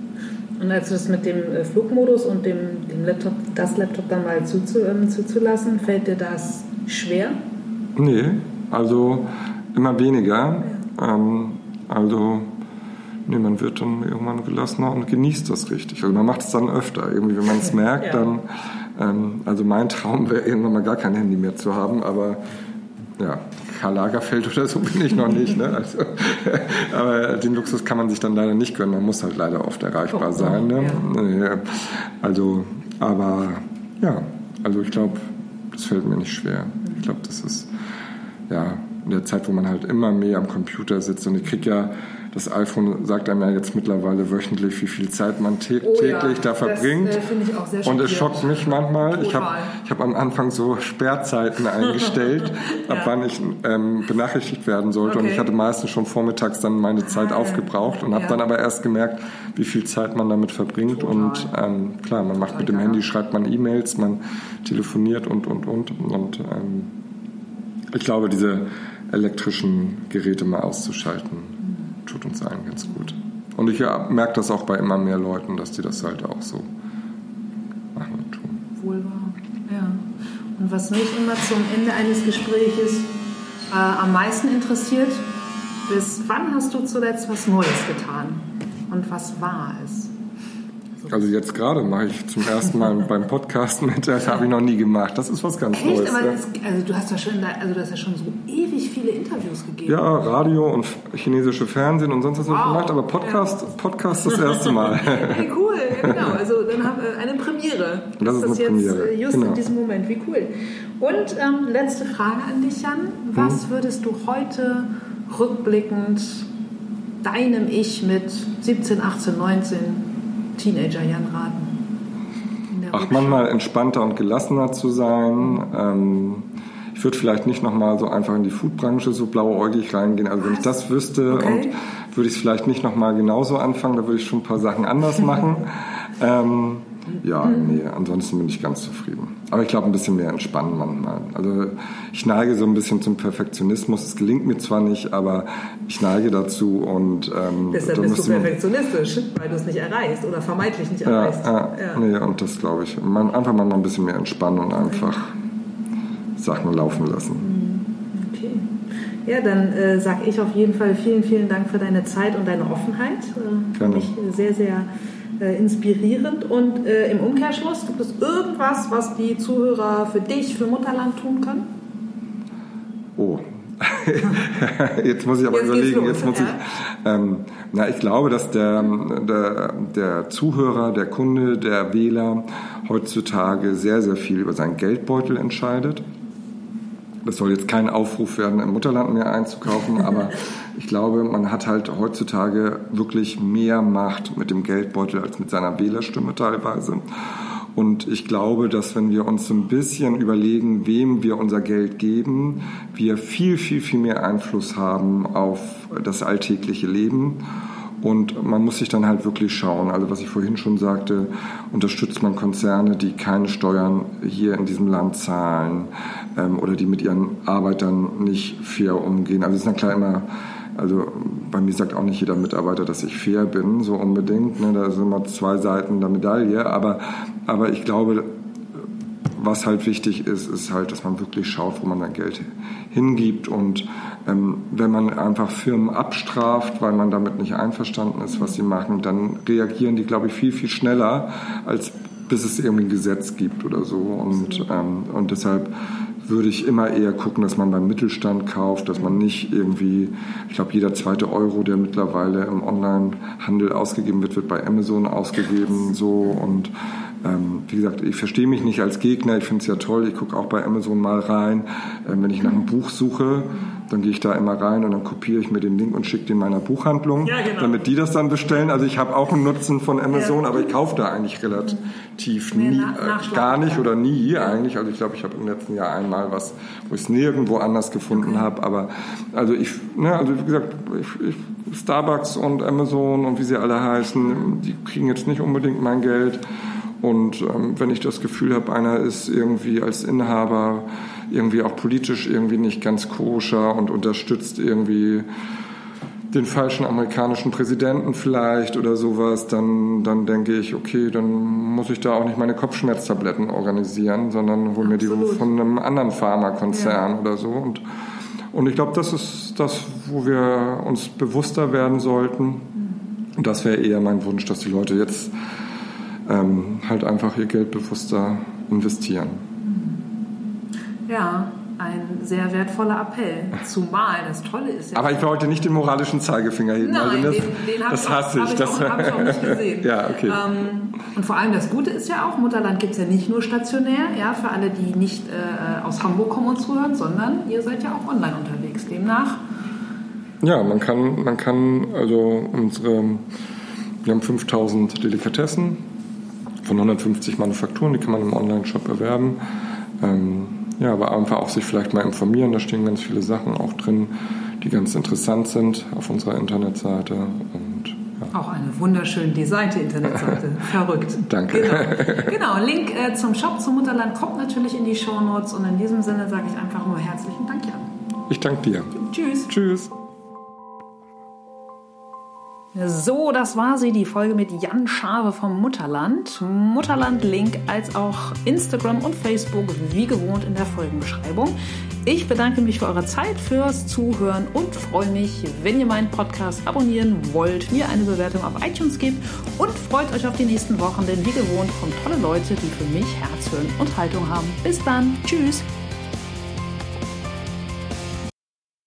Und als du das mit dem äh, Flugmodus und dem, dem Laptop, das Laptop dann mal zuzu, ähm, zuzulassen, fällt dir das schwer? Nee, also immer weniger. Ja. Ähm, also nee, man wird dann irgendwann gelassener und genießt das richtig. Also man macht es dann öfter. Irgendwie, wenn man es merkt, ja. dann. Ähm, also mein Traum wäre irgendwann mal gar kein Handy mehr zu haben, aber ja, Karl Lagerfeld oder so bin ich noch nicht. Ne? Also, aber den Luxus kann man sich dann leider nicht gönnen. Man muss halt leider oft erreichbar oh, sein. Ne? Ja. Also, aber ja, also ich glaube, das fällt mir nicht schwer. Ich glaube, das ist ja in der Zeit, wo man halt immer mehr am Computer sitzt und ich kriege ja das iPhone sagt einem ja jetzt mittlerweile wöchentlich, wie viel Zeit man tä oh, täglich ja. da verbringt. Das, äh, und es schockt mich manchmal. Total. Ich habe ich hab am Anfang so Sperrzeiten eingestellt, ja. ab wann ich ähm, benachrichtigt werden sollte. Okay. Und ich hatte meistens schon vormittags dann meine Zeit ah, aufgebraucht und habe dann aber erst gemerkt, wie viel Zeit man damit verbringt. Total. Und ähm, klar, man macht Total. mit dem Handy, schreibt man E-Mails, man telefoniert und, und, und. Und ähm, ich glaube, diese elektrischen Geräte mal auszuschalten, tut uns allen ganz gut. Und ich ja, merke das auch bei immer mehr Leuten, dass die das halt auch so machen und tun. Wohl wahr, ja. Und was mich immer zum Ende eines Gesprächs äh, am meisten interessiert, bis wann hast du zuletzt was Neues getan? Und was war es? Also jetzt gerade mache ich zum ersten Mal beim Podcast mit, das habe ich noch nie gemacht. Das ist was ganz Echt? Neues. Aber Ja. das, also du hast ja schon, also du hast ja schon so ewig viele Interviews gegeben. ja, Radio und chinesische Fernsehen und sonst was Wow. gemacht, aber Podcast, Podcast das erste Mal. Hey, cool, ja, genau. Also dann haben wir eine Premiere. Das ist eine jetzt Premiere, äh, just genau. in diesem Moment. Wie cool. Und ähm, letzte Frage an dich, Jan. Was Mhm. würdest du heute rückblickend deinem Ich mit 17, 18, 19 Teenager Jan raten? Ach, manchmal entspannter und gelassener zu sein. Ähm, ich würde vielleicht nicht nochmal so einfach in die Foodbranche so blauäugig reingehen. Also wenn ich das wüsste, Okay. und würde ich es vielleicht nicht nochmal genauso anfangen, da würde ich schon ein paar Sachen anders machen. ähm, ja, nee, ansonsten bin ich ganz zufrieden. Aber ich glaube, ein bisschen mehr entspannen manchmal. Also ich neige so ein bisschen zum Perfektionismus. Es gelingt mir zwar nicht, aber ich neige dazu und ähm, Deshalb bist du perfektionistisch, weil du es nicht erreichst oder vermeintlich nicht ja, erreichst. ja, nee, und das glaube ich. Man, einfach mal ein bisschen mehr entspannen und einfach Sachen laufen lassen. Okay. Ja, dann äh, sage ich auf jeden Fall vielen, vielen Dank für deine Zeit und deine Offenheit. Äh, Gerne. Finde ich äh, sehr, sehr äh, inspirierend. Und äh, im Umkehrschluss, gibt es irgendwas, was die Zuhörer für dich, für Mutterland tun können? Oh. Jetzt muss ich aber Jetzt überlegen, jetzt muss ja. ich. Ähm, na, ich glaube, dass der, der, der Zuhörer, der Kunde, der Wähler heutzutage sehr, sehr viel über seinen Geldbeutel entscheidet. Das soll jetzt kein Aufruf werden, im Mutterland mehr einzukaufen, aber ich glaube, man hat halt heutzutage wirklich mehr Macht mit dem Geldbeutel als mit seiner Wählerstimme teilweise. Und ich glaube, dass wenn wir uns ein bisschen überlegen, wem wir unser Geld geben, wir viel, viel, viel mehr Einfluss haben auf das alltägliche Leben. Und man muss sich dann halt wirklich schauen. Also was ich vorhin schon sagte, unterstützt man Konzerne, die keine Steuern hier in diesem Land zahlen ähm, oder die mit ihren Arbeitern nicht fair umgehen. Also es ist na klar immer, also bei mir sagt auch nicht jeder Mitarbeiter, dass ich fair bin, so unbedingt. Ne? Da sind immer zwei Seiten der Medaille. Aber, aber ich glaube, was halt wichtig ist, ist halt, dass man wirklich schaut, wo man sein Geld hingibt. Und ähm, wenn man einfach Firmen abstraft, weil man damit nicht einverstanden ist, was sie machen, dann reagieren die, glaube ich, viel, viel schneller, als bis es irgendwie ein Gesetz gibt oder so. Und, ähm, und deshalb würde ich immer eher gucken, dass man beim Mittelstand kauft, dass man nicht irgendwie, ich glaube, jeder zweite Euro, der mittlerweile im Onlinehandel ausgegeben wird, wird bei Amazon ausgegeben, so. Und ähm, wie gesagt, ich verstehe mich nicht als Gegner, ich finde es ja toll, ich gucke auch bei Amazon mal rein. Ähm, wenn ich nach einem Buch suche, dann gehe ich da immer rein und dann kopiere ich mir den Link und schicke den meiner Buchhandlung, Ja, genau. damit die das dann bestellen. Also ich habe auch einen Nutzen von Amazon, Ja. aber ich kaufe da eigentlich relativ Mehr nie, nach- äh, gar nicht oder nie eigentlich. Also ich glaube, ich habe im letzten Jahr einmal was, wo ich es nirgendwo anders gefunden habe. Aber also ich, ne, also wie gesagt, ich, ich, Starbucks und Amazon und wie sie alle heißen, die kriegen jetzt nicht unbedingt mein Geld. Und ähm, wenn ich das Gefühl habe, einer ist irgendwie als Inhaber irgendwie auch politisch irgendwie nicht ganz koscher und unterstützt irgendwie den falschen amerikanischen Präsidenten vielleicht oder sowas, dann, dann denke ich, okay, dann muss ich da auch nicht meine Kopfschmerztabletten organisieren, sondern hol mir die von einem anderen Pharmakonzern oder so. Und, und ich glaube, das ist das, wo wir uns bewusster werden sollten. Und das wäre eher mein Wunsch, dass die Leute jetzt ähm, halt einfach ihr Geld bewusster investieren. Ja, ein sehr wertvoller Appell. Zumal das Tolle ist ja. Aber ich wollte nicht den moralischen Zeigefinger heben. Nein, also das, den, den habe das ich, hasse ich. hab Das, ich, auch, hab ich auch nicht gesehen. ja, okay. Ähm, und vor allem das Gute ist ja auch, Mutterland gibt es ja nicht nur stationär, ja, für alle, die nicht äh, aus Hamburg kommen und zuhören, sondern ihr seid ja auch online unterwegs. Demnach, Ja, man kann, man kann also unsere, wir haben 5000 Delikatessen von 150 Manufakturen, die kann man im Online-Shop erwerben. Ähm, ja, aber einfach auch sich vielleicht mal informieren, da stehen ganz viele Sachen auch drin, die ganz interessant sind auf unserer Internetseite. Und ja, auch eine wunderschön designte Internetseite. Verrückt. Danke. Genau, genau. Link äh, zum Shop zum Mutterland kommt natürlich in die Shownotes und in diesem Sinne sage ich einfach nur herzlichen Dank, Jan. ich danke dir. Tschüss. Tschüss. So, das war sie, die Folge mit Jan Schawe vom Mutterland. Mutterland-Link als auch Instagram und Facebook wie gewohnt in der Folgenbeschreibung. Ich bedanke mich für eure Zeit, fürs Zuhören und freue mich, wenn ihr meinen Podcast abonnieren wollt, mir eine Bewertung auf iTunes gebt und freut euch auf die nächsten Wochen, denn wie gewohnt kommen tolle Leute, die für mich Herz, Hirn und Haltung haben. Bis dann. Tschüss.